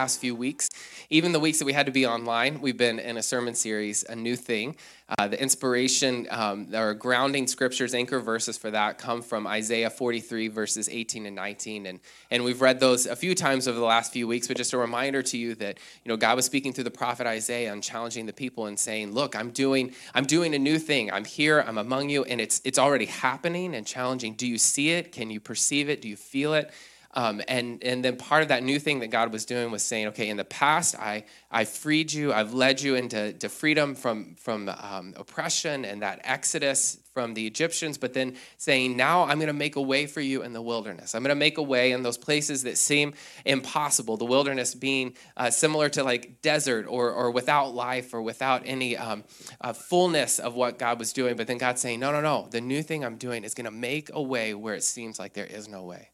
last few weeks. Even the weeks that we had to be online, we've been in a sermon series, A New Thing. Uh, the inspiration um, or grounding scriptures, anchor verses for that come from Isaiah 43, verses 18 and 19. And, and we've read those a few times over the last few weeks, but just a reminder to you that you know God was speaking through the prophet Isaiah and challenging the people and saying, Look, I'm doing, I'm doing a new thing. I'm here, I'm among you, and it's it's already happening and challenging. Do you see it? Can you perceive it? Do you feel it? Um, and, and then part of that new thing that God was doing was saying, okay, in the past, I, I freed you, I've led you into to freedom from, from um, oppression and that exodus from the Egyptians, but then saying, now I'm going to make a way for you in the wilderness. I'm going to make a way in those places that seem impossible, the wilderness being uh, similar to like desert or, or without life or without any um, uh, fullness of what God was doing. But then God saying, no, no, no, the new thing I'm doing is going to make a way where it seems like there is no way.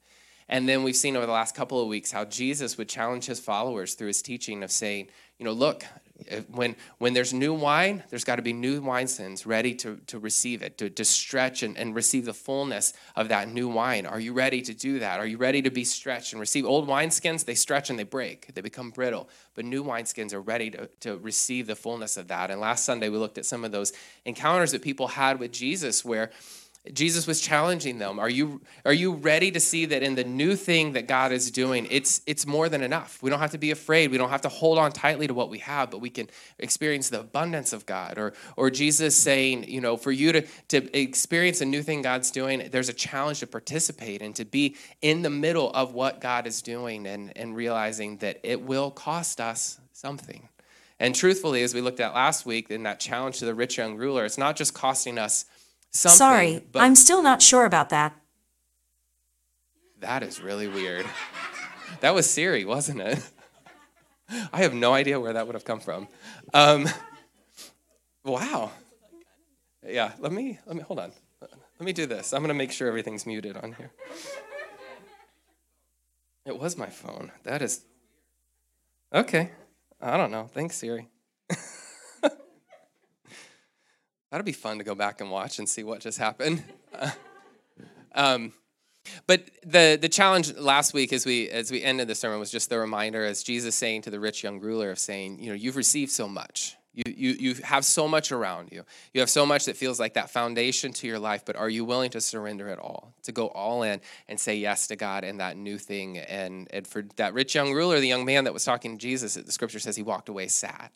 And then we've seen over the last couple of weeks how Jesus would challenge his followers through his teaching of saying, you know, look, when, when there's new wine, there's got to be new wineskins ready to, to receive it, to, to stretch and, and receive the fullness of that new wine. Are you ready to do that? Are you ready to be stretched and receive? Old wineskins, they stretch and they break, they become brittle. But new wineskins are ready to, to receive the fullness of that. And last Sunday, we looked at some of those encounters that people had with Jesus where Jesus was challenging them. Are you, are you ready to see that in the new thing that God is doing, it's, it's more than enough? We don't have to be afraid. We don't have to hold on tightly to what we have, but we can experience the abundance of God. Or, or Jesus saying, you know, for you to, to experience a new thing God's doing, there's a challenge to participate and to be in the middle of what God is doing and, and realizing that it will cost us something. And truthfully, as we looked at last week in that challenge to the rich young ruler, it's not just costing us something. Sorry, I'm still not sure about that. That is really weird. that was Siri, wasn't it? I have no idea where that would have come from. Um, wow. Yeah, let me let me hold on. Let me do this. I'm gonna make sure everything's muted on here. It was my phone. That is okay. I don't know. Thanks, Siri. That'll be fun to go back and watch and see what just happened. um, but the the challenge last week as we as we ended the sermon was just the reminder as Jesus saying to the rich young ruler of saying, you know, you've received so much. You, you, you have so much around you. You have so much that feels like that foundation to your life, but are you willing to surrender it all, to go all in and say yes to God and that new thing? And, and for that rich young ruler, the young man that was talking to Jesus, the scripture says he walked away sad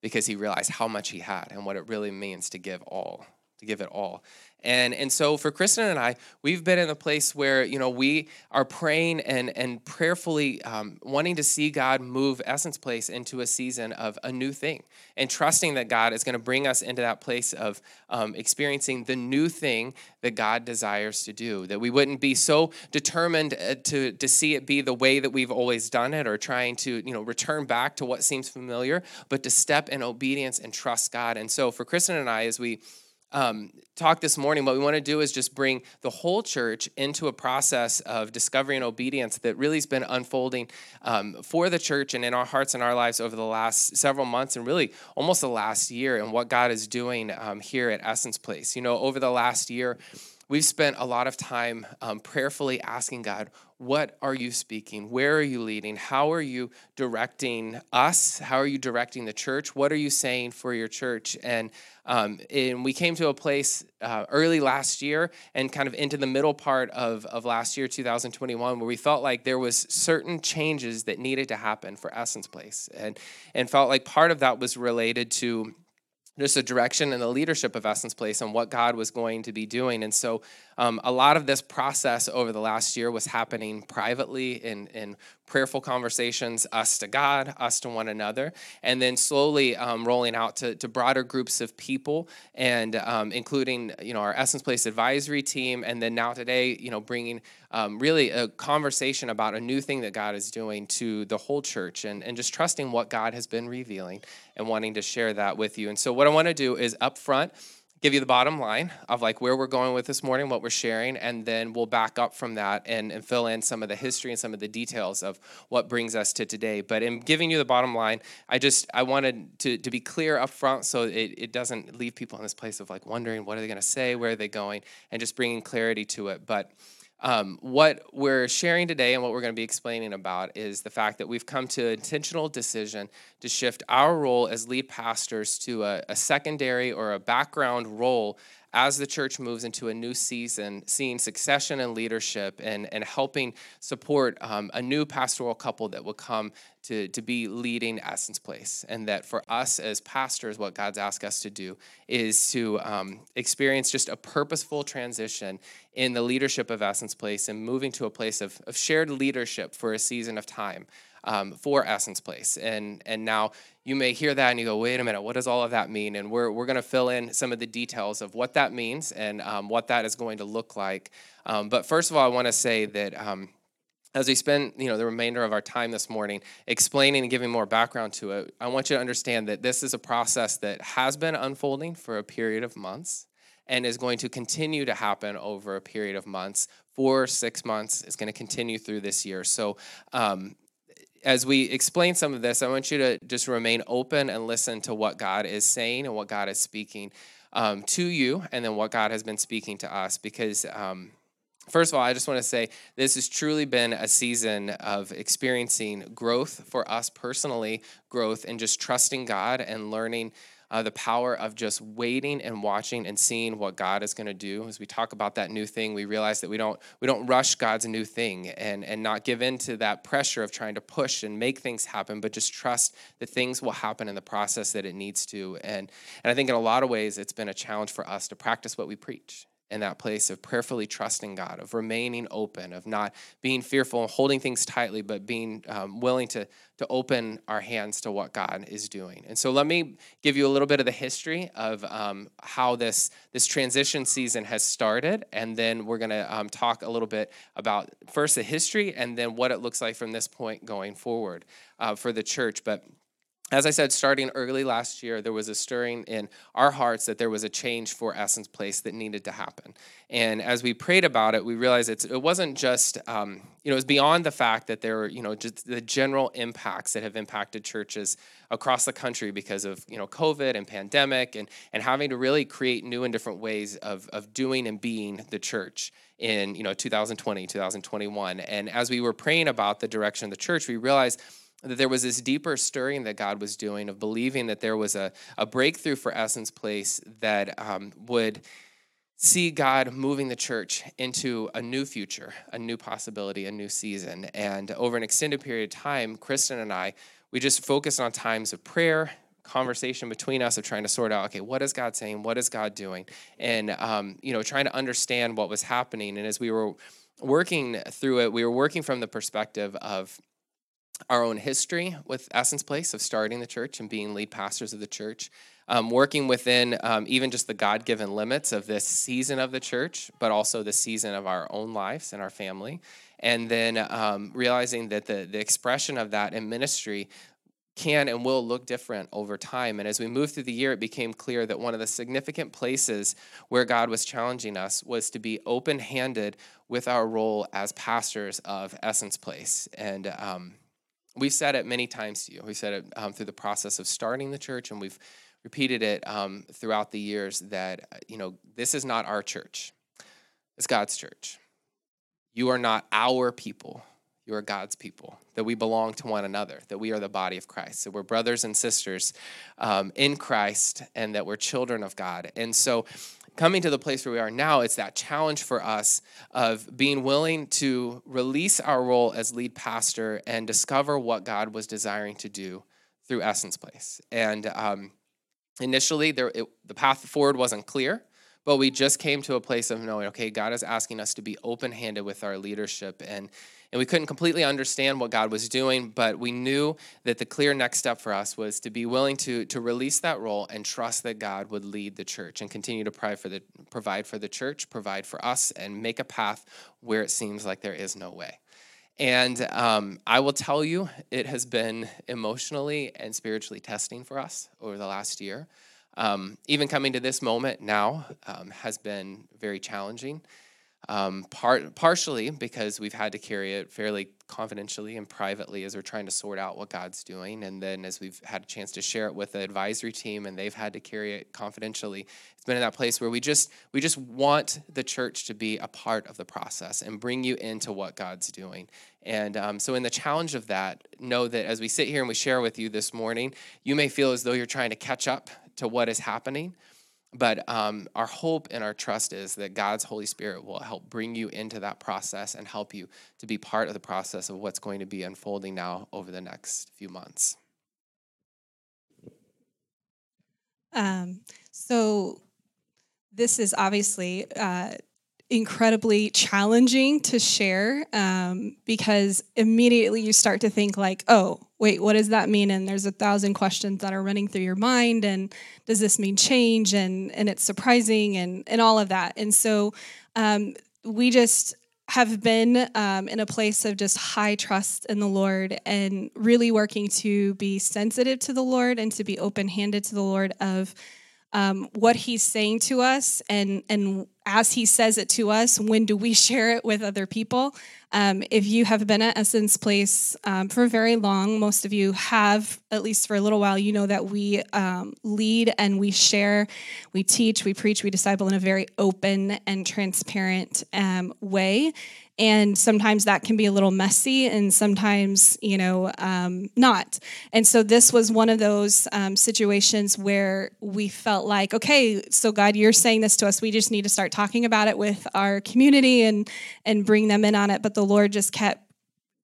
because he realized how much he had and what it really means to give all, to give it all. And, and so for Kristen and I, we've been in a place where, you know, we are praying and, and prayerfully um, wanting to see God move Essence Place into a season of a new thing and trusting that God is going to bring us into that place of um, experiencing the new thing that God desires to do. That we wouldn't be so determined uh, to, to see it be the way that we've always done it or trying to, you know, return back to what seems familiar, but to step in obedience and trust God. And so for Kristen and I, as we um, talk this morning, what we want to do is just bring the whole church into a process of discovery and obedience that really has been unfolding um, for the church and in our hearts and our lives over the last several months and really almost the last year and what God is doing um, here at Essence Place. You know, over the last year, we've spent a lot of time um, prayerfully asking God, what are you speaking? Where are you leading? How are you directing us? How are you directing the church? What are you saying for your church? And um, and we came to a place uh, early last year and kind of into the middle part of, of last year, 2021, where we felt like there was certain changes that needed to happen for Essence Place, and and felt like part of that was related to just the direction and the leadership of Essence Place and what God was going to be doing. And so um, a lot of this process over the last year was happening privately in, in prayerful conversations, us to God, us to one another, and then slowly um, rolling out to, to broader groups of people, and um, including you know our Essence Place advisory team, and then now today, you know, bringing um, really a conversation about a new thing that God is doing to the whole church, and, and just trusting what God has been revealing and wanting to share that with you. And so, what I want to do is up front give you the bottom line of like where we're going with this morning, what we're sharing, and then we'll back up from that and, and fill in some of the history and some of the details of what brings us to today. But in giving you the bottom line, I just I wanted to, to be clear up front so it, it doesn't leave people in this place of like wondering what are they going to say, where are they going, and just bringing clarity to it. But Um, what we're sharing today and what we're going to be explaining about is the fact that we've come to an intentional decision to shift our role as lead pastors to a, a secondary or a background role as the church moves into a new season, seeing succession and leadership and, and helping support um, a new pastoral couple that will come to, to be leading Essence Place. And that for us as pastors, what God's asked us to do is to um, experience just a purposeful transition in the leadership of Essence Place and moving to a place of, of shared leadership for a season of time um, for Essence Place. And, and now you may hear that and you go, wait a minute, what does all of that mean? And we're, we're going to fill in some of the details of what that means and um, what that is going to look like. Um, but first of all, I want to say that um, as we spend you know the remainder of our time this morning explaining and giving more background to it i want you to understand that this is a process that has been unfolding for a period of months and is going to continue to happen over a period of months four six months is going to continue through this year so um, as we explain some of this, I want you to just remain open and listen to what God is saying and what God is speaking um, to you, and then what God has been speaking to us. Because, um, first of all, I just want to say this has truly been a season of experiencing growth for us personally, growth and just trusting God and learning uh, the power of just waiting and watching and seeing what God is going to do. As we talk about that new thing, we realize that we don't we don't rush God's new thing and and not give in to that pressure of trying to push and make things happen, but just trust that things will happen in the process that it needs to. And and I think in a lot of ways, it's been a challenge for us to practice what we preach in that place of prayerfully trusting God, of remaining open, of not being fearful, and holding things tightly, but being um, willing to, to open our hands to what God is doing. And so let me give you a little bit of the history of um, how this, this transition season has started. And then we're going to um, talk a little bit about first the history and then what it looks like from this point going forward uh, for the church. But as I said, starting early last year, there was a stirring in our hearts that there was a change for Essence Place that needed to happen. And as we prayed about it, we realized it wasn't just, um, you know, it was beyond the fact that there were, you know, just the general impacts that have impacted churches across the country because of, you know, COVID and pandemic and, and having to really create new and different ways of, of doing and being the church in, you know, 2020, 2021. And as we were praying about the direction of the church, we realized that there was this deeper stirring that God was doing of believing that there was a, a breakthrough for Essence Place that um, would see God moving the church into a new future, a new possibility, a new season. And over an extended period of time, Kristen and I, we just focused on times of prayer, conversation between us of trying to sort out, okay, what is God saying? What is God doing? And, um, you know, trying to understand what was happening. And as we were working through it, we were working from the perspective of our own history with Essence Place of starting the church and being lead pastors of the church, um, working within um, even just the God given limits of this season of the church, but also the season of our own lives and our family. And then um, realizing that the, the expression of that in ministry can and will look different over time. And as we moved through the year, it became clear that one of the significant places where God was challenging us was to be open handed with our role as pastors of Essence Place. And um, we've said it many times to you. We said it um, through the process of starting the church, and we've repeated it um, throughout the years that uh, you know this is not our church; it's God's church. You are not our people. You are God's people. That we belong to one another. That we are the body of Christ. That we're brothers and sisters um, in Christ, and that we're children of God. And so coming to the place where we are now, it's that challenge for us of being willing to release our role as lead pastor and discover what God was desiring to do through Essence Place. And um, initially, there, it, the path forward wasn't clear, but we just came to a place of knowing, okay, God is asking us to be open handed with our leadership and and we couldn't completely understand what God was doing, but we knew that the clear next step for us was to be willing to, to release that role and trust that God would lead the church and continue to provide for the, provide for the church, provide for us, and make a path where it seems like there is no way. And um, I will tell you, it has been emotionally and spiritually testing for us over the last year. Um, even coming to this moment now um, has been very challenging. Um, part partially because we've had to carry it fairly confidentially and privately as we're trying to sort out what God's doing, and then as we've had a chance to share it with the advisory team, and they've had to carry it confidentially. It's been in that place where we just we just want the church to be a part of the process and bring you into what God's doing. And um, so, in the challenge of that, know that as we sit here and we share with you this morning, you may feel as though you're trying to catch up to what is happening. But um, our hope and our trust is that God's Holy Spirit will help bring you into that process and help you to be part of the process of what's going to be unfolding now over the next few months. Um, so, this is obviously uh, incredibly challenging to share um, because immediately you start to think like oh wait what does that mean? And there's a thousand questions that are running through your mind and does this mean change? And and it's surprising and and all of that. And so um, we just have been um, in a place of just high trust in the Lord and really working to be sensitive to the Lord and to be open handed to the Lord of um, what He's saying to us and and as he says it to us, when do we share it with other people? Um, if you have been at Essence Place um, for very long, most of you have, at least for a little while, you know that we um, lead and we share, we teach, we preach, we disciple in a very open and transparent um, way and sometimes that can be a little messy and sometimes you know um, not. And so this was one of those um, situations where we felt like okay so god you're saying this to us. We just need to start talking about it with our community and and bring them in on it. But the lord just kept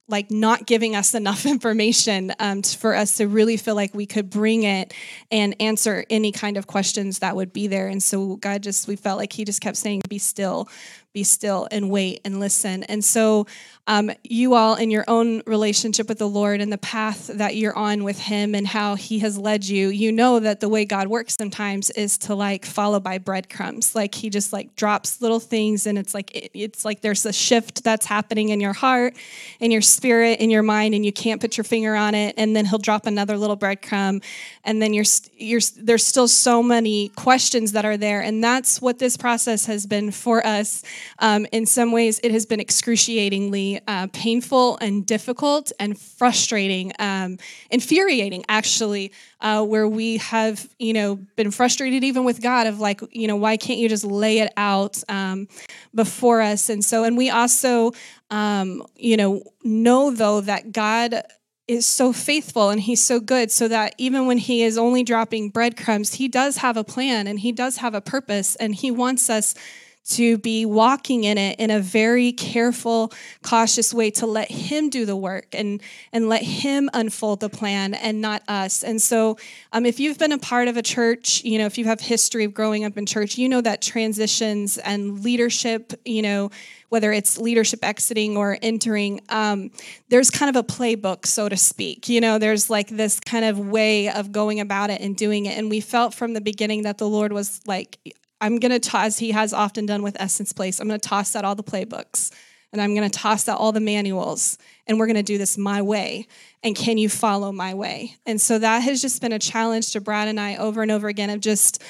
like not giving us enough information um, for us to really feel like we could bring it and answer any kind of questions that would be there. And so god just we felt like he just kept saying be still be still and wait and listen. And so, um, you all, in your own relationship with the Lord and the path that you're on with Him and how He has led you, you know that the way God works sometimes is to like follow by breadcrumbs. Like He just like drops little things, and it's like it's like there's a shift that's happening in your heart, in your spirit, in your mind, and you can't put your finger on it. And then He'll drop another little breadcrumb, and then you're you're there's still so many questions that are there, and that's what this process has been for us um, in some ways, it has been excruciatingly uh, painful and difficult and frustrating, um, infuriating, actually, uh, where we have, you know, been frustrated even with God of like, you know, why can't you just lay it out um, before us? And so, and we also, um, you know, know though that God is so faithful and he's so good so that even when he is only dropping breadcrumbs he does have a plan and he does have a purpose and he wants us to be walking in it in a very careful, cautious way to let Him do the work and, and let Him unfold the plan and not us. And so, um, if you've been a part of a church, you know, if you have history of growing up in church, you know that transitions and leadership, you know, whether it's leadership exiting or entering, um, there's kind of a playbook, so to speak. You know, there's like this kind of way of going about it and doing it. And we felt from the beginning that the Lord was like, I'm going to toss, he has often done with Essence Place, I'm going to toss out all the playbooks and I'm going to toss out all the manuals and we're going to do this my way. And can you follow my way? And so that has just been a challenge to Brad and I over and over again of just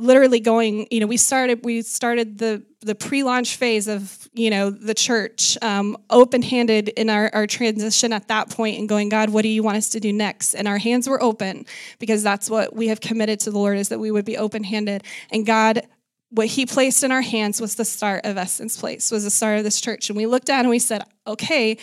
literally going you know we started we started the the pre-launch phase of you know the church um, open-handed in our, our transition at that point and going god what do you want us to do next? And our hands were open because that's what we have committed to the lord is that we would be open-handed. And god what he placed in our hands was the start of essence place was the start of this church. And we looked at and we said okay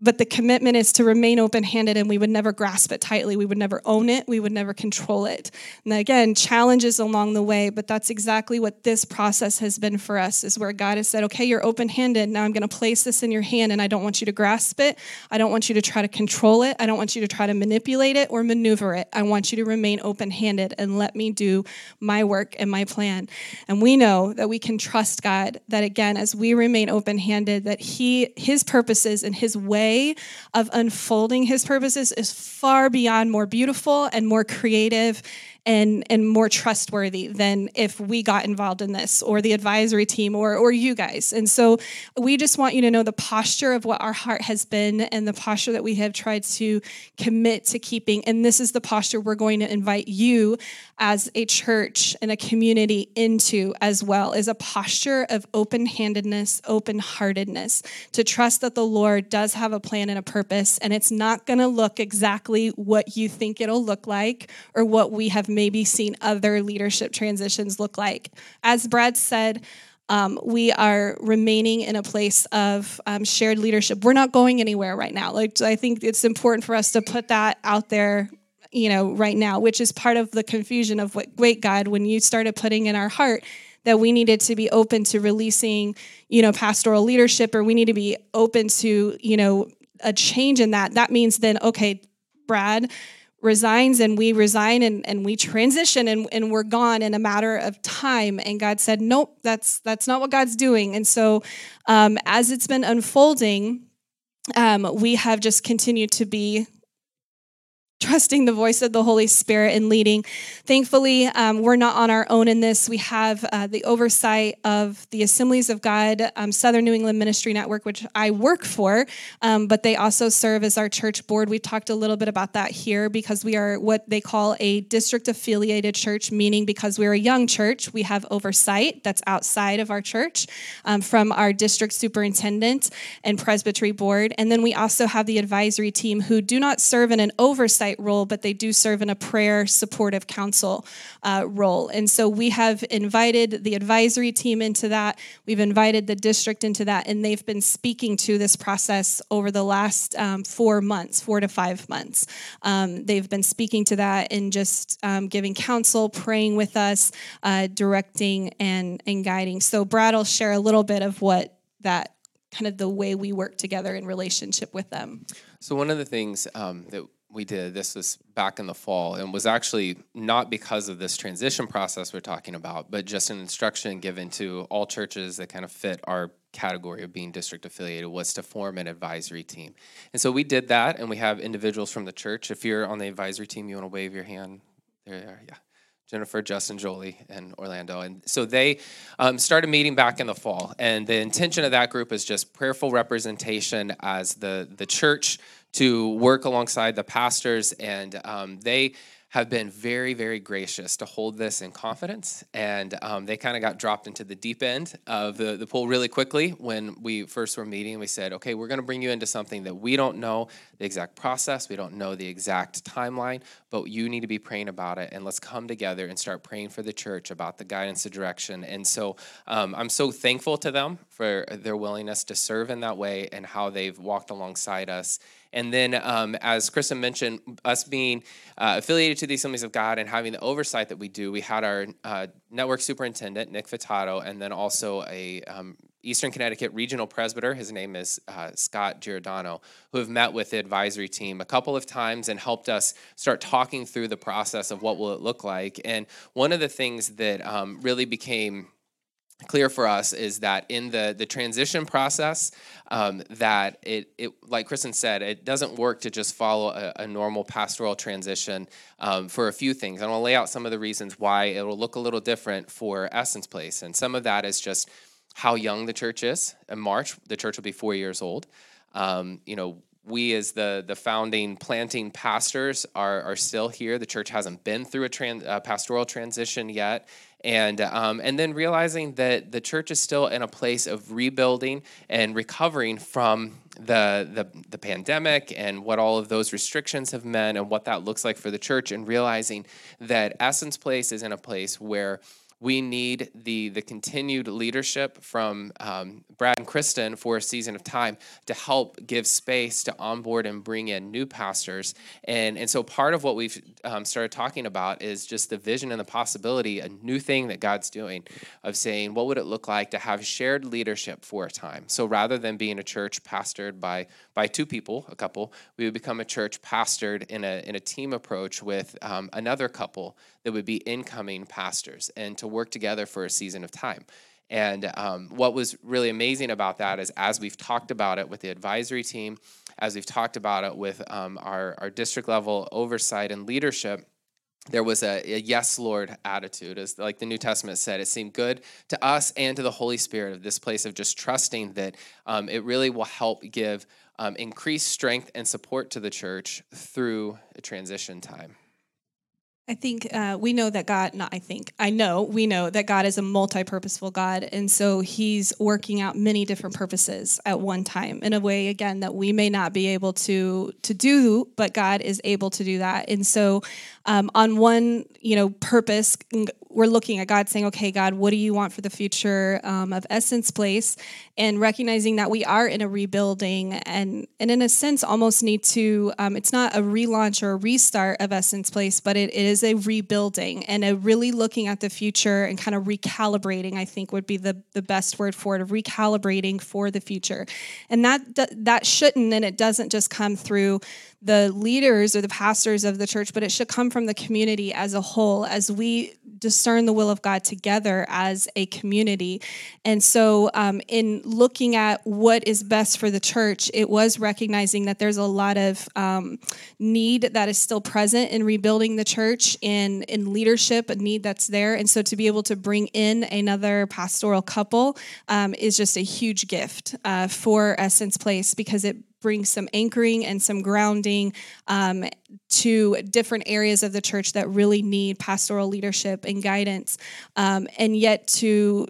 but the commitment is to remain open handed and we would never grasp it tightly. We would never own it. We would never control it. And again, challenges along the way, but that's exactly what this process has been for us is where God has said, okay, you're open handed. Now I'm going to place this in your hand and I don't want you to grasp it. I don't want you to try to control it. I don't want you to try to manipulate it or maneuver it. I want you to remain open handed and let me do my work and my plan. And we know that we can trust God that again, as we remain open handed, that He, His purposes and His way way of unfolding his purposes is far beyond more beautiful and more creative and and more trustworthy than if we got involved in this or the advisory team or or you guys. And so we just want you to know the posture of what our heart has been and the posture that we have tried to commit to keeping. And this is the posture we're going to invite you as a church and a community into as well is a posture of open-handedness, open-heartedness to trust that the Lord does have a plan and a purpose and it's not going to look exactly what you think it'll look like or what we have maybe seen other leadership transitions look like. As Brad said, um, we are remaining in a place of um, shared leadership. We're not going anywhere right now. Like I think it's important for us to put that out there, you know, right now, which is part of the confusion of what wait God when you started putting in our heart that we needed to be open to releasing, you know, pastoral leadership, or we need to be open to, you know, a change in that. That means then, okay, Brad, resigns and we resign and, and we transition and, and we're gone in a matter of time. And god said nope that's that's not what god's doing. And so um, as it's been unfolding um, we have just continued to be trusting the voice of the Holy Spirit and leading. Thankfully, um, we're not on our own in this. We have uh, the oversight of the Assemblies of God um, Southern New England Ministry Network, which I work for, um, but they also serve as our church board. We talked a little bit about that here because we are what they call a district affiliated church, meaning because we're a young church, we have oversight that's outside of our church um, from our district superintendent and presbytery board. And then we also have the advisory team who do not serve in an oversight role, but they do serve in a prayer supportive council uh, role. And so we have invited the advisory team into that. We've invited the district into that, and they've been speaking to this process over the last um, four months, four to five months. Um, they've been speaking to that and just um, giving counsel, praying with us, uh, directing and, and guiding. So Brad will share a little bit of what that kind of the way we work together in relationship with them. So one of the things um, that we did. This was back in the fall and was actually not because of this transition process we're talking about, but just an instruction given to all churches that kind of fit our category of being district affiliated was to form an advisory team. And so we did that, and we have individuals from the church. If you're on the advisory team, you want to wave your hand. There you are, yeah. Jennifer, Justin, Jolie, and Orlando. And so they um, started meeting back in the fall. And the intention of that group is just prayerful representation as the, the church to work alongside the pastors, and um, they have been very, very gracious to hold this in confidence. And um, they kind of got dropped into the deep end of the, the pool really quickly when we first were meeting. We said, okay, we're going to bring you into something that we don't know the exact process, we don't know the exact timeline, but you need to be praying about it. And let's come together and start praying for the church about the guidance, the direction. And so um, I'm so thankful to them for their willingness to serve in that way and how they've walked alongside us and then, um, as Kristen mentioned, us being uh, affiliated to the Assemblies of God and having the oversight that we do, we had our uh, network superintendent, Nick Fatato, and then also a um, Eastern Connecticut regional presbyter. His name is uh, Scott Giordano, who have met with the advisory team a couple of times and helped us start talking through the process of what will it look like. And one of the things that um, really became clear for us is that in the the transition process um, that it, it like kristen said it doesn't work to just follow a, a normal pastoral transition um, for a few things. And i'll lay out some of the reasons why it will look a little different for essence place. And some of that is just how young the church is. In march the church will be four years old. Um, you know we as the the founding planting pastors are, are still here. The church hasn't been through a trans, pastoral transition yet and um, and then realizing that the church is still in a place of rebuilding and recovering from the, the the pandemic and what all of those restrictions have meant and what that looks like for the church and realizing that Essence Place is in a place where we need the, the continued leadership from um, Brad and Kristen for a season of time to help give space to onboard and bring in new pastors. And, and so part of what we've um, started talking about is just the vision and the possibility, a new thing that God's doing of saying, what would it look like to have shared leadership for a time? So rather than being a church pastored by, by two people, a couple, we would become a church pastored in a, in a team approach with um, another couple that would be incoming pastors and to work together for a season of time. And um, what was really amazing about that is as we've talked about it with the advisory team, as we've talked about it with um, our, our district level oversight and leadership, there was a, a, yes lord attitude as like the new testament said it seemed good to us and to the holy spirit of this place of just trusting that um, it really will help give um, increased strength and support to the church through a transition time I think uh, we know that God, not I think, I know, we know that God is a multi purposeful God. And so he's working out many different purposes at one time in a way, again, that we may not be able to, to do, but God is able to do that. And so um, on one, you know, purpose, we're looking at God saying, okay, God, what do you want for the future um, of Essence Place? And recognizing that we are in a rebuilding and, and in a sense, almost need to, um, it's not a relaunch or a restart of Essence Place, but it, it is a rebuilding and a really looking at the future and kind of recalibrating, I think would be the, the best word for it, of recalibrating for the future. And that, that shouldn't and it doesn't just come through the leaders or the pastors of the church, but it should come from the community as a whole as we discern the will of God together as a community. And so, um, in looking at what is best for the church, it was recognizing that there's a lot of um, need that is still present in rebuilding the church, in, in leadership, a need that's there. And so, to be able to bring in another pastoral couple um, is just a huge gift uh, for Essence Place because it brings some anchoring and some grounding um, to different areas of the church that really need pastoral leadership and guidance, um, and yet to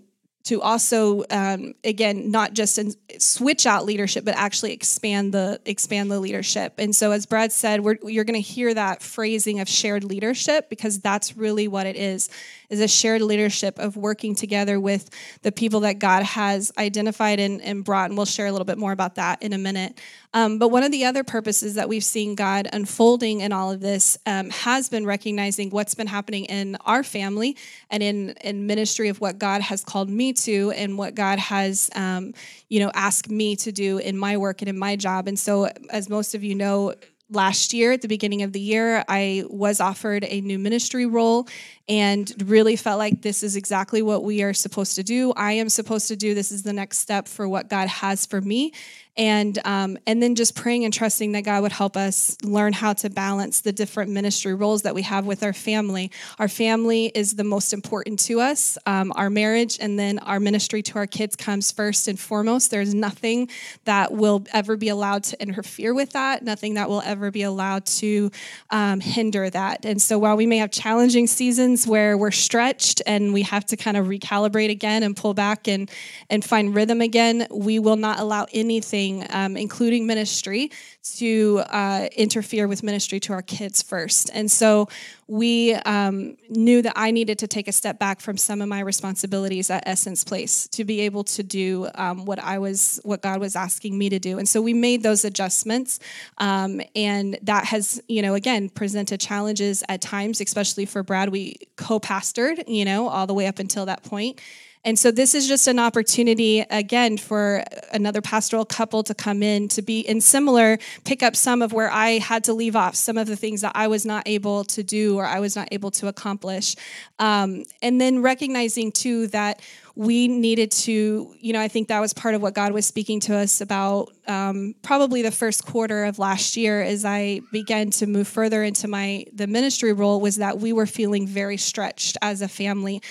to also um, again not just in, switch out leadership but actually expand the expand the leadership and so as brad said you're going to hear that phrasing of shared leadership because that's really what it is is a shared leadership of working together with the people that God has identified and, and brought. And we'll share a little bit more about that in a minute. Um, but one of the other purposes that we've seen God unfolding in all of this um, has been recognizing what's been happening in our family and in, in ministry of what God has called me to and what God has, um, you know, asked me to do in my work and in my job. And so, as most of you know, last year at the beginning of the year i was offered a new ministry role and really felt like this is exactly what we are supposed to do. I am supposed to do. This is the next step for what god has for me and um, and then just praying and trusting that God would help us learn how to balance the different ministry roles that we have with our family. Our family is the most important to us. Um, our marriage and then our ministry to our kids comes first and foremost. There's nothing that will ever be allowed to interfere with that. Nothing that will ever be allowed to um, hinder that. And so while we may have challenging seasons where we're stretched and we have to kind of recalibrate again and pull back and and find rhythm again, we will not allow anything um, including ministry, to uh, interfere with ministry to our kids first. And so we um, knew that I needed to take a step back from some of my responsibilities at Essence Place to be able to do um, what I was, what God was asking me to do. And so we made those adjustments, um, and that has, you know, again presented challenges at times, especially for Brad. We co-pastored, you know, all the way up until that point. And so this is just an opportunity again for another pastoral couple to come in to be in similar, pick up some of where I had to leave off, some of the things that I was not able to do or I was not able to accomplish. Um, and then recognizing too that we needed to, you know, I think that was part of what God was speaking to us about um, probably the first quarter of last year as I began to move further into my the ministry role was that we were feeling very stretched as a family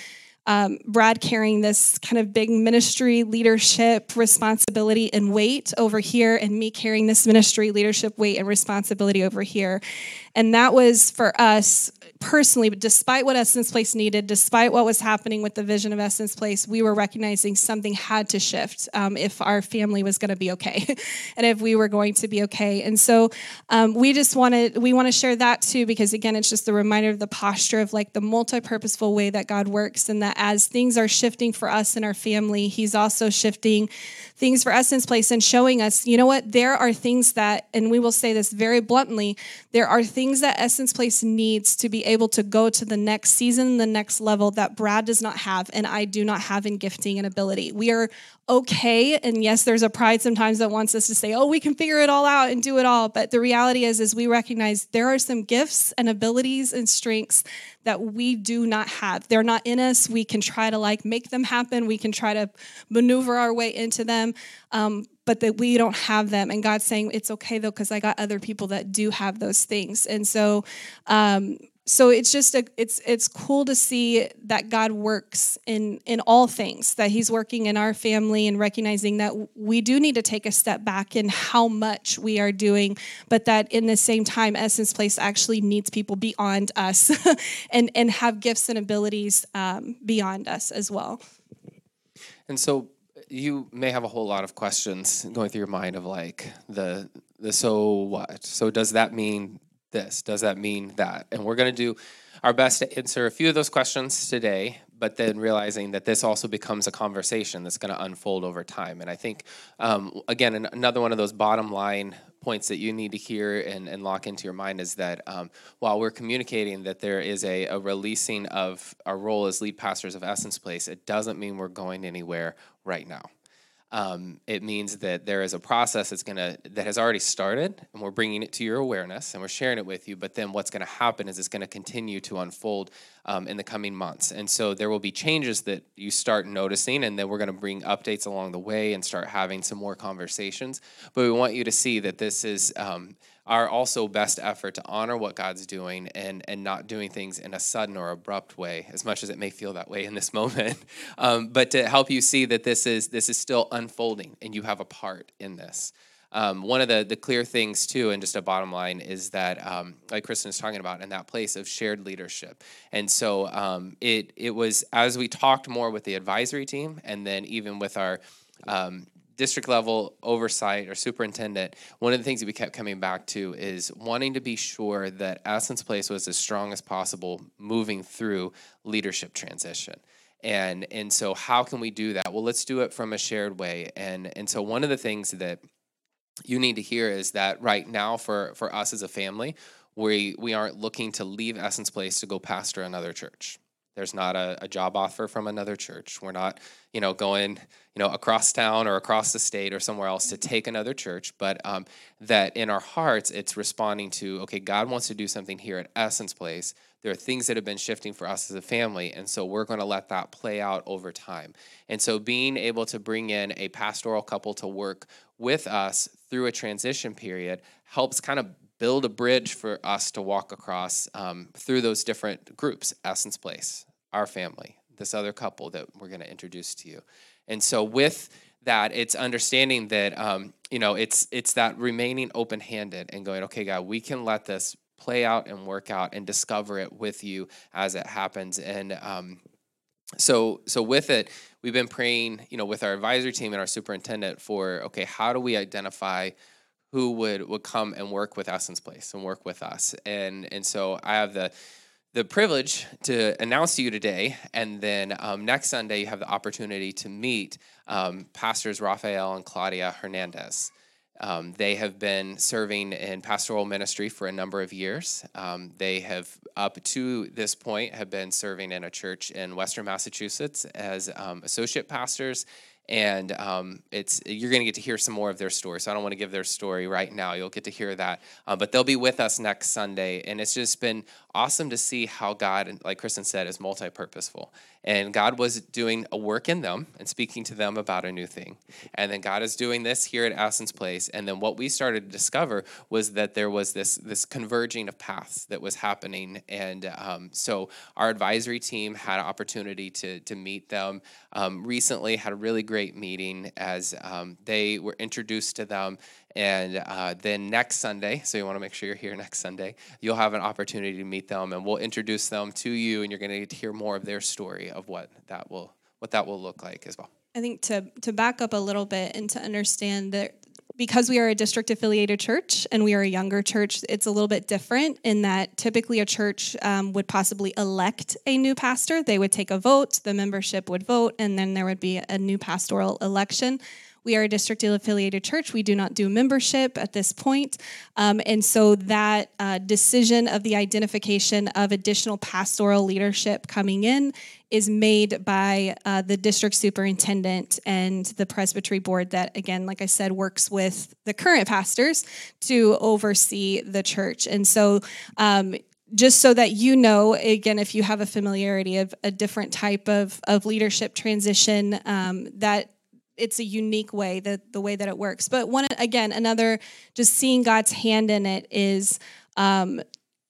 um, Brad carrying this kind of big ministry leadership responsibility and weight over here, and me carrying this ministry leadership weight and responsibility over here. And that was for us personally, but despite what Essence Place needed, despite what was happening with the vision of Essence Place, we were recognizing something had to shift um, if our family was going to be okay, and if we were going to be okay. And so um, we just wanted we want to share that too, because again, it's just a reminder of the posture of like the multi-purposeful way that God works, and that as things are shifting for us and our family, He's also shifting things for Essence Place and showing us, you know what, there are things that, and we will say this very bluntly, there are things that Essence Place needs to be able to go to the next season, the next level that Brad does not have and I do not have in gifting and ability. We are okay and yes there's a pride sometimes that wants us to say oh we can figure it all out and do it all. But the reality is is we recognize there are some gifts and abilities and strengths that we do not have. They're not in us. We can try to like make them happen. We can try to maneuver our way into them um, but that we don't have them. And god's saying it's okay though because i got other people that do have those things. And so um, so it's just a, it's it's cool to see that God works in in all things that he's working in our family and recognizing that we do need to take a step back in how much we are doing but that in the same time Essence Place actually needs people beyond us and and have gifts and abilities um, beyond us as well. And so you may have a whole lot of questions going through your mind of like the the so what? So does that mean this? Does that mean that? And we're going to do our best to answer a few of those questions today, but then realizing that this also becomes a conversation that's going to unfold over time. And I think, um, again, another one of those bottom line points that you need to hear and, and lock into your mind is that um, while we're communicating that there is a, a releasing of our role as lead pastors of Essence Place, it doesn't mean we're going anywhere right now um, it means that there is a process that's gonna that has already started, and we're bringing it to your awareness, and we're sharing it with you. But then what's going to happen is it's going to continue to unfold um, in the coming months, and so there will be changes that you start noticing, and then we're going to bring updates along the way and start having some more conversations. But we want you to see that this is. Um, our also best effort to honor what God's doing and, and not doing things in a sudden or abrupt way, as much as it may feel that way in this moment, um, but to help you see that this is this is still unfolding and you have a part in this. Um, one of the, the clear things too, and just a bottom line, is that um, like Kristen was talking about, in that place of shared leadership. And so um, it it was as we talked more with the advisory team, and then even with our um, district level oversight or superintendent, one of the things that we kept coming back to is wanting to be sure that Essence Place was as strong as possible moving through leadership transition. And and so how can we do that? Well, let's do it from a shared way. And and so one of the things that you need to hear is that right now for for us as a family, we we aren't looking to leave Essence Place to go pastor another church. There's not a, a, job offer from another church. We're not, you know, going, you know, across town or across the state or somewhere else to take another church. But um, that in our hearts, it's responding to, okay, God wants to do something here at Essence Place. There are things that have been shifting for us as a family, and so we're going to let that play out over time. And so, being able to bring in a pastoral couple to work with us through a transition period helps kind of build a bridge for us to walk across um, through those different groups essence place our family, this other couple that we're going to introduce to you. And so with that, it's understanding that um, you know it's it's that remaining open-handed and going, okay, God, we can let this play out and work out and discover it with you as it happens. And um, so so with it, we've been praying, you know, with our advisory team and our superintendent for okay, how do we identify who would would come and work with Essence Place and work with us? And and so I have the the privilege to announce to you today, and then um, next Sunday you have the opportunity to meet um, pastors Rafael and Claudia Hernandez. Um, they have been serving in pastoral ministry for a number of years. Um, they have, up to this point, have been serving in a church in Western Massachusetts as um, associate pastors and um, it's you're going to get to hear some more of their story. So I don't want to give their story right now. You'll get to hear that, uh, but they'll be with us next Sunday, and it's just been awesome to see how God, like Kristen said, is multi-purposeful. And God was doing a work in them and speaking to them about a new thing. And then God is doing this here at Essence Place. And then what we started to discover was that there was this, this converging of paths that was happening. And um, so our advisory team had an opportunity to, to meet them um, recently, had a really great meeting as um, they were introduced to them and uh, then next Sunday, so you want to make sure you're here next Sunday, you'll have an opportunity to meet them, and we'll introduce them to you, and you're going to get to hear more of their story of what that will what that will look like as well. I think to to back up a little bit and to understand that because we are a district affiliated church and we are a younger church, it's a little bit different in that typically a church um, would possibly elect a new pastor. They would take a vote, the membership would vote, and then there would be a new pastoral election. We are a district affiliated church. We do not do membership at this point. Um, and so that uh, decision of the identification of additional pastoral leadership coming in is made by uh, the district superintendent and the presbytery board that again like i said works with the current pastors to oversee the church and so um, just so that you know, again, if you have a familiarity of a different type of, of leadership transition, um, that it's a unique way that the way that it works. But one again, another just seeing God's hand in it is um,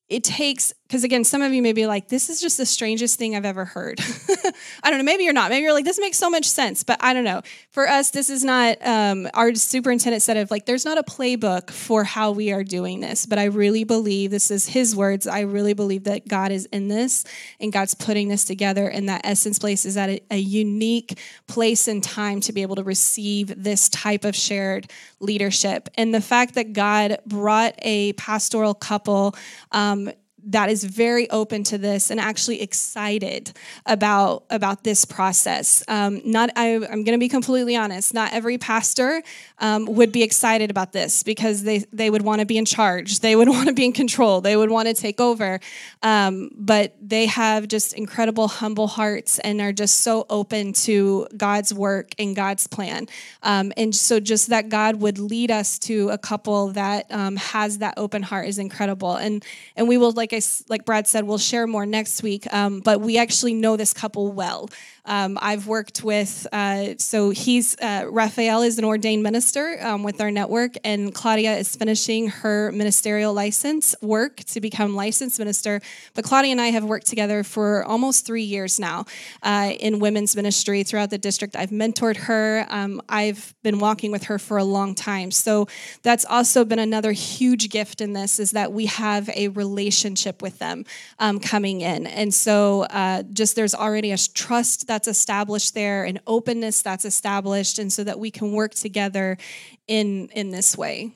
it takes because again, some of you may be like, this is just the strangest thing I've ever heard. I don't know. Maybe you're not. Maybe you're like, this makes so much sense. But I don't know. For us, this is not, um, our superintendent said of like, there's not a playbook for how we are doing this. But I really believe, this is his words, I really believe that God is in this and God's putting this together. And that Essence Place is at a, a unique place and time to be able to receive this type of shared leadership. And the fact that God brought a pastoral couple um, that is very open to this and actually excited about about this process. Um, not, I, am going to be completely honest. Not every pastor um, would be excited about this because they they would want to be in charge. They would want to be in control. They would want to take over. Um, but they have just incredible, humble hearts and are just so open to God's work and God's plan. Um, and so, just that God would lead us to a couple that um, has that open heart is incredible. And and we will like I like Brad said, we'll share more next week. Um, but we actually know this couple well. Um, I've worked with, uh, so he's, uh, Raphael is an ordained minister um, with our network, and Claudia is finishing her ministerial license work to become licensed minister. But Claudia and I have worked together for almost three years now uh, in women's ministry throughout the district. I've mentored her, um, I've been walking with her for a long time. So that's also been another huge gift in this is that we have a relationship with them um, coming in. And so uh, just there's already a trust that's established there, an openness that's established, and so that we can work together in in this way.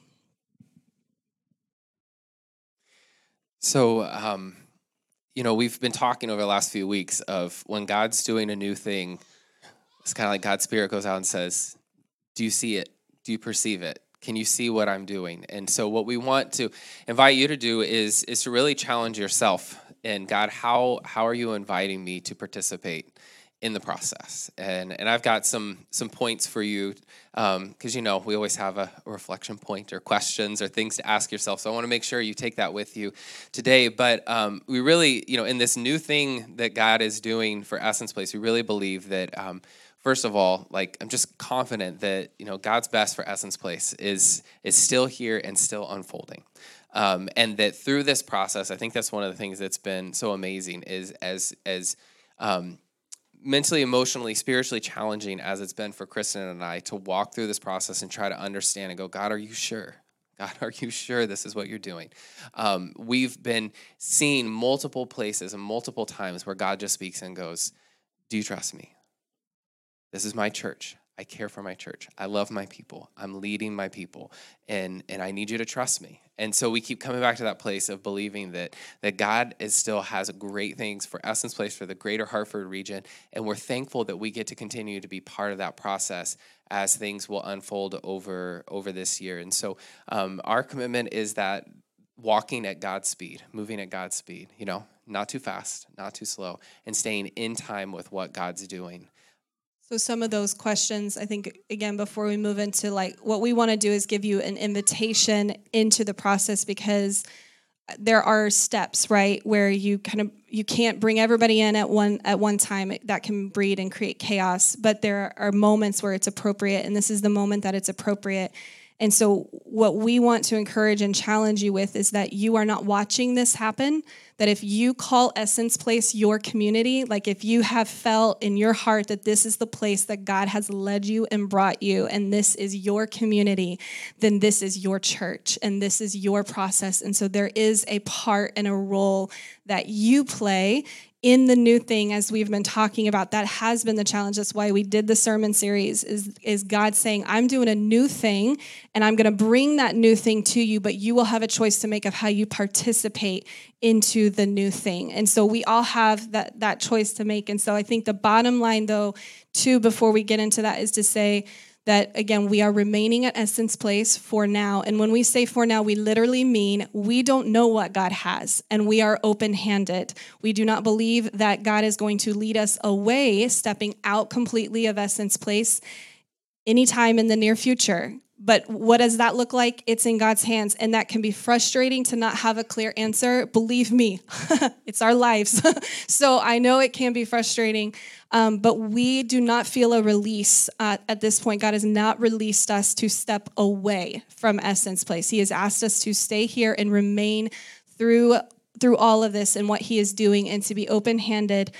So, um, you know, we've been talking over the last few weeks of when God's doing a new thing. It's kind of like God's Spirit goes out and says, "Do you see it? Do you perceive it? Can you see what I'm doing?" And so, what we want to invite you to do is is to really challenge yourself and God, how how are you inviting me to participate? In the process. And and I've got some some points for you because um, you know we always have a, a, reflection point or questions or things to ask yourself. So I want to make sure you take that with you today. But um, we really, you know, in this new thing that God is doing for Essence Place, we really believe that. Um, first of all, like I'm just confident that you know God's best for Essence Place is is still here and still unfolding. Um, and that through this process, I think that's one of the things that's been so amazing is as as um, mentally, emotionally, spiritually challenging as it's been for Kristen and I to walk through this process and try to understand and go, God, are you sure? God, are you sure this is what you're doing? Um, we've been seeing multiple places and multiple times where God just speaks and goes, Do you trust me? This is my church. I care for my church. I love my people. I'm leading my people. And, and I need you to trust me. And so we keep coming back to that place of believing that, that God is still has great things for Essence Place, for the greater Hartford region. And we're thankful that we get to continue to be part of that process as things will unfold over, over this year. And so um, our commitment is that walking at God's speed, moving at God's speed, you know, not too fast, not too slow, and staying in time with what God's doing. So some of those questions, I think again before we move into like what we want to do is give you an invitation into the process because there are steps, right, where you kind of you can't bring everybody in at one at one time. That can breed and create chaos, but there are moments where it's appropriate and this is the moment that it's appropriate and so, what we want to encourage and challenge you with is that you are not watching this happen. That if you call Essence Place your community, like if you have felt in your heart that this is the place that God has led you and brought you, and this is your community, then this is your church and this is your process. And so, there is a part and a role that you play in the new thing as we've been talking about that has been the challenge. That's why we did the sermon series is is god saying i'm doing a new thing and i'm going to bring that new thing to you but you will have a choice to make of how you participate into the new thing. And so we all have that that choice to make. And so i think the bottom line though too before we get into that is to say that again, we are remaining at Essence Place for now. And when we say for now, we literally mean we don't know what God has and we are open handed. We do not believe that God is going to lead us away, stepping out completely of Essence Place anytime in the near future. But what does that look like? It's in God's hands. And that can be frustrating to not have a clear answer. Believe me, it's our lives. so I know it can be frustrating, um, but we do not feel a release uh, at this point. God has not released us to step away from Essence Place. He has asked us to stay here and remain through through all of this and what he is doing and to be open-handed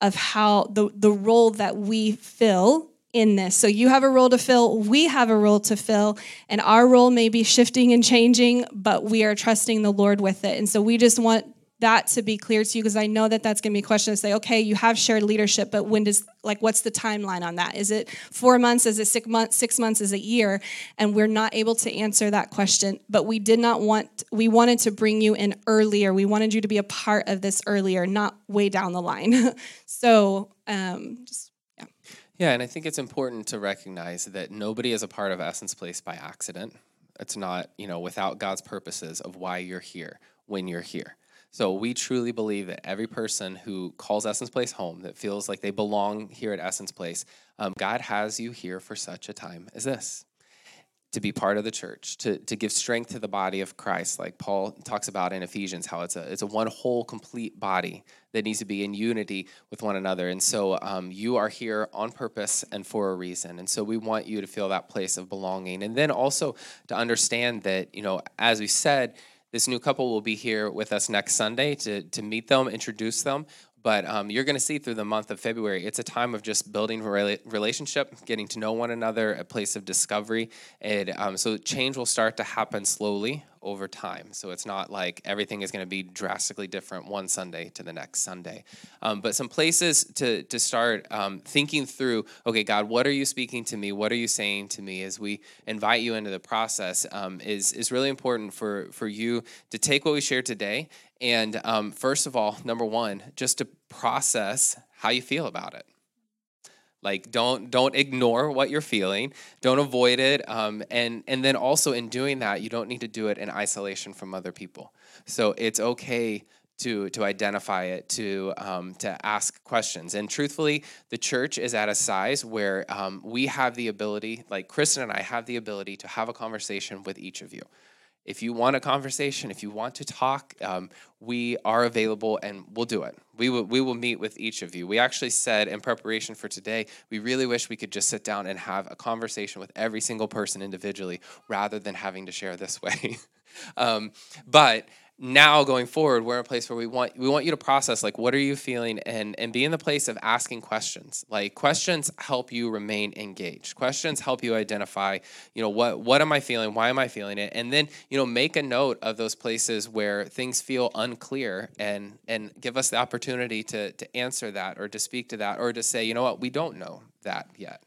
of how the the role that we fill in this. So you have a role to fill, we have a role to fill, and our role may be shifting and changing, but we are trusting the Lord with it. And so we just want that to be clear to you because I know that that's going to be a question to say, okay, you have shared leadership, but when does like what's the timeline on that? Is it four months? Is it six months? Six months? Is it a year? And we're not able to answer that question. But we did not want. We wanted to bring you in earlier. We wanted you to be a part of this earlier, not way down the line. so um, just yeah. And I think it's important to recognize that nobody is a part of Essence Place by accident. It's not, you know, without God's purposes of why you're here when you're here. So we truly believe that every person who calls Essence Place home, that feels like they belong here at Essence Place, um, God has you here for such a time as this. To be part of the church, to, to give strength to the body of Christ, like Paul talks about in Ephesians, how it's a it's a one whole complete body that needs to be in unity with one another. And so um, you are here on purpose and for a reason. And so we want you to feel that place of belonging, and then also to understand that you know, as we said, this new couple will be here with us next Sunday to, to meet them, introduce them. But um, you're going to see through the month of February, it's a time of just building relationship, getting to know one another, a place of discovery. And um, so change will start to happen slowly over time. So it's not like everything is going to be drastically different one Sunday to the next Sunday. Um, but some places to, to start um, thinking through okay, God, what are you speaking to me? What are you saying to me as we invite you into the process um, is, is really important for, for you to take what we shared today. And um, first of all, number one, just to process how you feel about it like don't don't ignore what you're feeling. Don't avoid it um, and and then also in doing that you don't need to do it in isolation from other people. So it's okay to to identify it to um, to ask questions. And truthfully the church is at a size where um, we have the ability like kristen and i have the ability to have a conversation with each of you if you want a conversation, if you want to talk, um, we are available and we'll do it. We will, we will meet with each of you. We actually said in preparation for today, we really wish we could just sit down and have a conversation with every single person individually rather than having to share this way. um, but now going forward we're in a place where we want we want you to process like what are you feeling and and be in the place of asking questions like questions help you remain engaged questions help you identify you know what what am i feeling why am i feeling it and then you know make a note of those places where things feel unclear and and give us the opportunity to to answer that or to speak to that or to say you know what we don't know that yet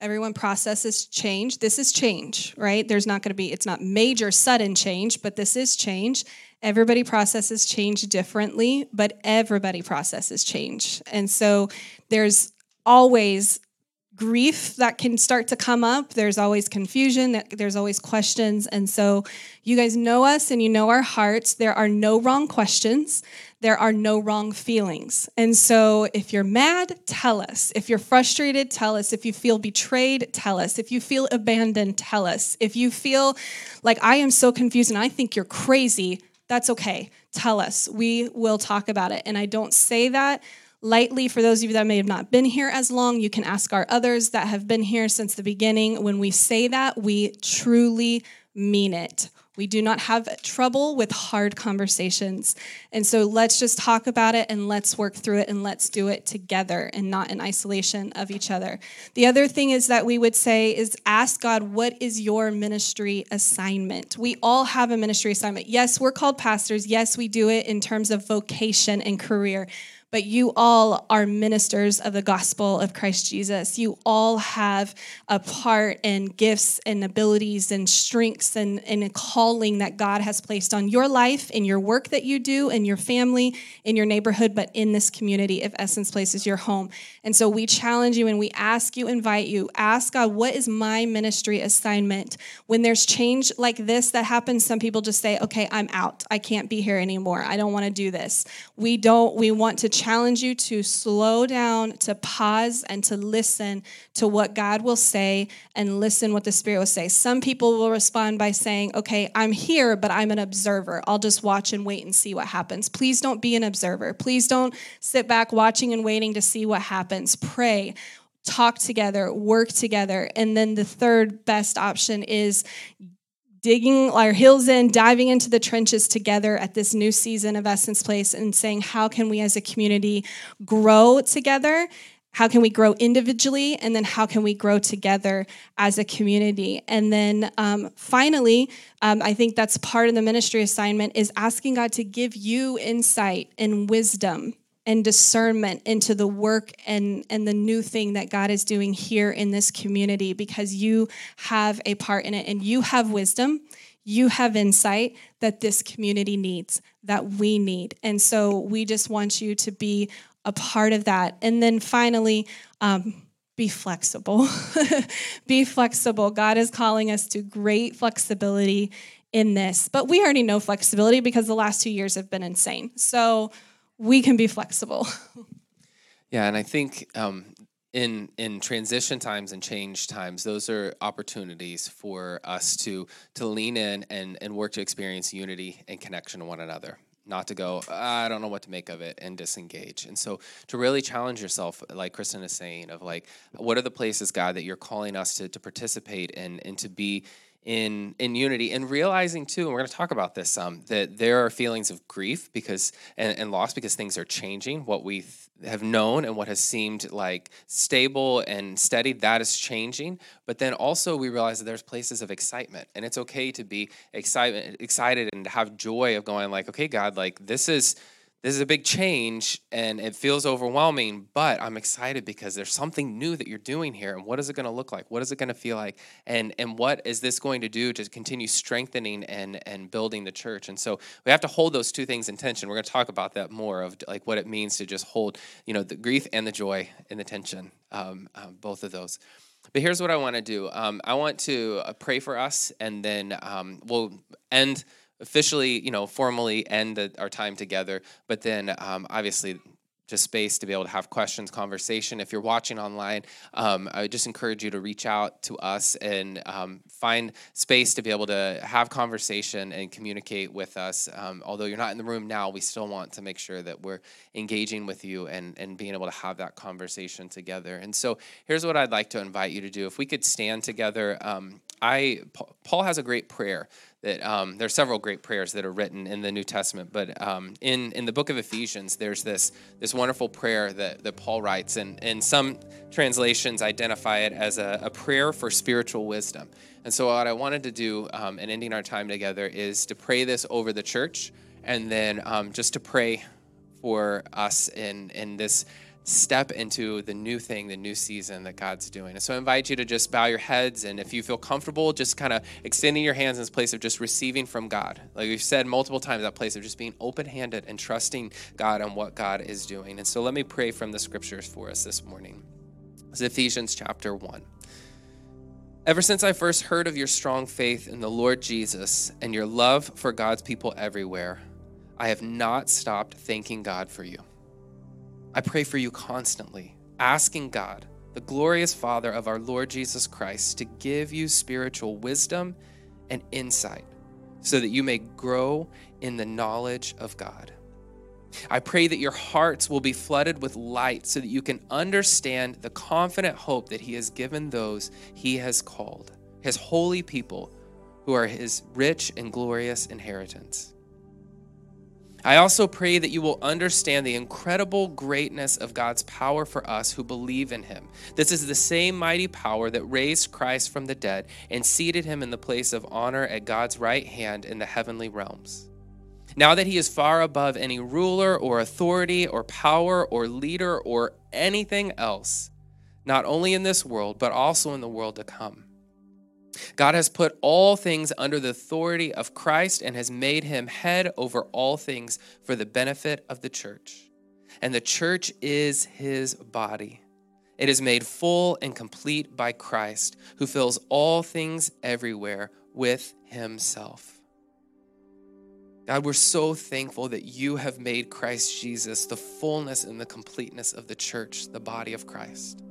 Everyone processes change. This is change, right? There's not going to be, it's not major, sudden change, but this is change. Everybody processes change differently, but everybody processes change. And so there's always grief that can start to come up. There's always confusion, there's always questions. And so you guys know us and you know our hearts. There are no wrong questions, there are no wrong feelings. And so if you're mad, tell us. If you're frustrated, tell us. If you feel betrayed, tell us. If you feel abandoned, tell us. If you feel like I am so confused and I think you're crazy, that's okay. Tell us. We will talk about it. And I don't say that lightly for those of you that may have not been here as long. You can ask our others that have been here since the beginning. When we say that, we truly mean it. We do not have trouble with hard conversations. And so let's just talk about it and let's work through it and let's do it together and not in isolation of each other. The other thing is that we would say is ask God, what is your ministry assignment? We all have a ministry assignment. Yes, we're called pastors. Yes, we do it in terms of vocation and career but you all are ministers of the gospel of Christ Jesus. You all have a part and gifts and abilities and strengths and, and a calling that God has placed on your life, in your work that you do, in your family, in your neighborhood, but in this community if Essence Place is your home. And so we challenge you and we ask you, invite you, ask God, what is my ministry assignment? When there's change like this that happens, some people just say, okay, I'm out. I can't be here anymore. I don't want to do this. We don't, we want to challenge you to slow down, to pause, and to listen to what God will say and listen what the Spirit will say. Some people will respond by saying, Okay, I'm here, but I'm an observer. I'll just watch and wait and see what happens. Please don't be an observer. Please don't sit back watching and waiting to see what happens. Pray talk together, work together. And then the third best option is digging our heels in, diving into the trenches together at this new season of Essence Place and saying, how can we as a community grow together? How can we grow individually? And then how can we grow together as a community? And then um, finally, um, I think that's part of the ministry assignment is asking God to give you insight and wisdom and discernment into the work and, and the new thing that God is doing here in this community because you have a part in it and you have wisdom, you have insight that this community needs, that we need. And so we just want you to be a part of that. And then finally, um, be flexible. be flexible. God is calling us to great flexibility in this. But we already know flexibility because the last two years have been insane. So we can be flexible. yeah, and I think um, in in transition times and change times, those are opportunities for us to to lean in and and work to experience unity and connection to one another not to go, I don't know what to make of it and disengage. And so to really challenge yourself, like Kristen is saying, of like, what are the places, God, that you're calling us to, to participate in and to be in in unity and realizing too and we're going to talk about this um, that there are feelings of grief because and, and loss because things are changing. What we th- have known and what has seemed like stable and steady that is changing. But then also we realize that there's places of excitement and it's okay to be excitement excited and to have joy of going like okay god like this is this is a big change and it feels overwhelming, but I'm excited because there's something new that you're doing here. And what is it going to look like? What is it going to feel like? And and what is this going to do to continue strengthening and and building the church? And so we have to hold those two things in tension. We're going to talk about that more of like what it means to just hold, you know, the grief and the joy and the tension, um, um, both of those. But here's what I want to do. Um, I want to uh, pray for us, and then um, we'll end officially, you know, formally end the, our time together. But then, um, obviously, just space to be able to have questions, conversation. If you're watching online, um, I would just encourage you to reach out to us and um, find space to be able to have conversation and communicate with us. Um, although you're not in the room now, we still want to make sure that we're engaging with you and, and being able to have that conversation together. And so here's what I'd like to invite you to do. If we could stand together, um, I Paul has a great prayer that um, there are several great prayers that are written in the New Testament, but um, in in the book of Ephesians, there's this this wonderful prayer that, that Paul writes, and and some translations identify it as a, a prayer for spiritual wisdom. And so, what I wanted to do um, in ending our time together is to pray this over the church, and then um, just to pray for us in in this step into the new thing, the new season that God's doing. And so I invite you to just bow your heads and if you feel comfortable, just kind of extending your hands in this place of just receiving from God. Like we've said multiple times, that place of just being open handed and trusting God on what God is doing. And so let me pray from the scriptures for us this morning. It's Ephesians chapter 1. Ever since I first heard of your strong faith in the Lord Jesus and your love for God's people everywhere, I have not stopped thanking God for you. I pray for you constantly, asking God, the glorious Father of our Lord Jesus Christ, to give you spiritual wisdom and insight so that you may grow in the knowledge of God. I pray that your hearts will be flooded with light so that you can understand the confident hope that He has given those He has called, His holy people who are His rich and glorious inheritance. I also pray that you will understand the incredible greatness of God's power for us who believe in him. This is the same mighty power that raised Christ from the dead and seated him in the place of honor at God's right hand in the heavenly realms. Now that he is far above any ruler or authority or power or leader or anything else, not only in this world, but also in the world to come. God has put all things under the authority of Christ and has made him head over all things for the benefit of the church. And the church is his body. It is made full and complete by Christ, who fills all things everywhere with himself. God, we're so thankful that you have made Christ Jesus the fullness and the completeness of the church, the body of Christ.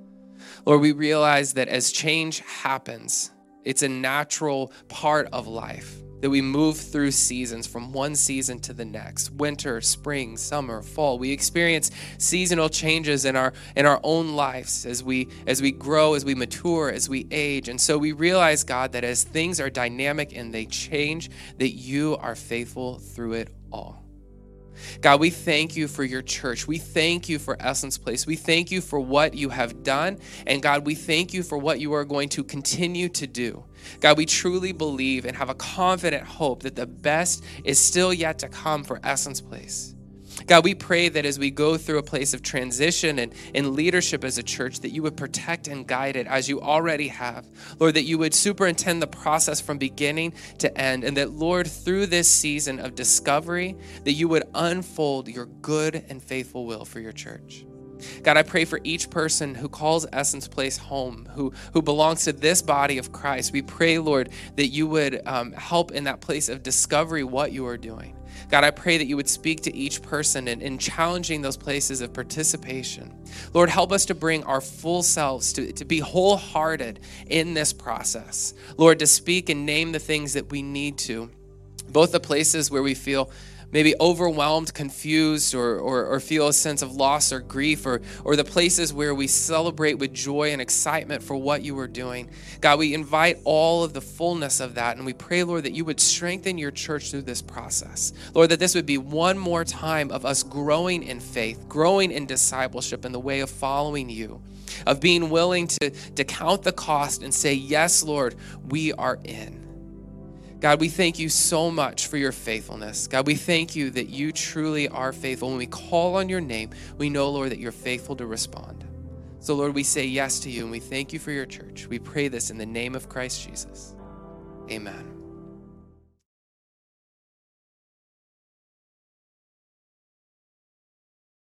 Lord, we realize that as change happens, it's a natural part of life. that we move through seasons from one season to the next. Winter spring summer fall. We experience seasonal changes in our in our own lives as we as we grow as we mature as we age. And so we realize god that as things are dynamic and they change that you are faithful through it all God, we thank you for your church. We thank you for Essence Place. We thank you for what you have done. And God, we thank you for what you are going to continue to do. God, we truly believe and have a confident hope that the best is still yet to come for Essence Place. God, we pray that as we go through a place of transition and in leadership as a church, that you would protect and guide it as you already have. Lord, that you would superintend the process from beginning to end. And that, Lord, through this season of discovery, that you would unfold your good and faithful will for your church. God, I pray for each person who calls Essence Place home, who, who belongs to this body of Christ. We pray, Lord, that you would um, help in that place of discovery what you are doing. God, I pray that you would speak to each person in, in challenging those places of participation. Lord, help us to bring our full selves, to, to be wholehearted in this process. Lord, to speak and name the things that we need to, both the places where we feel maybe overwhelmed, confused, or, or, or, feel a sense of loss or grief, or, or the places where we celebrate with joy and excitement for what you are doing. God, we invite all of the fullness of that, and we pray, Lord, that you would strengthen your church through this process. Lord, that this would be one more time of us growing in faith, growing in discipleship in the way of following you. Of being willing to, to count the cost and say, Yes, Lord, we are in. God, we thank you so much for your faithfulness. God, we thank you that you truly are faithful. When we call on your name, we know, Lord, that you're faithful to respond. So, Lord, we say yes to you and we thank you for your church. We pray this in the name of Christ Jesus. Amen.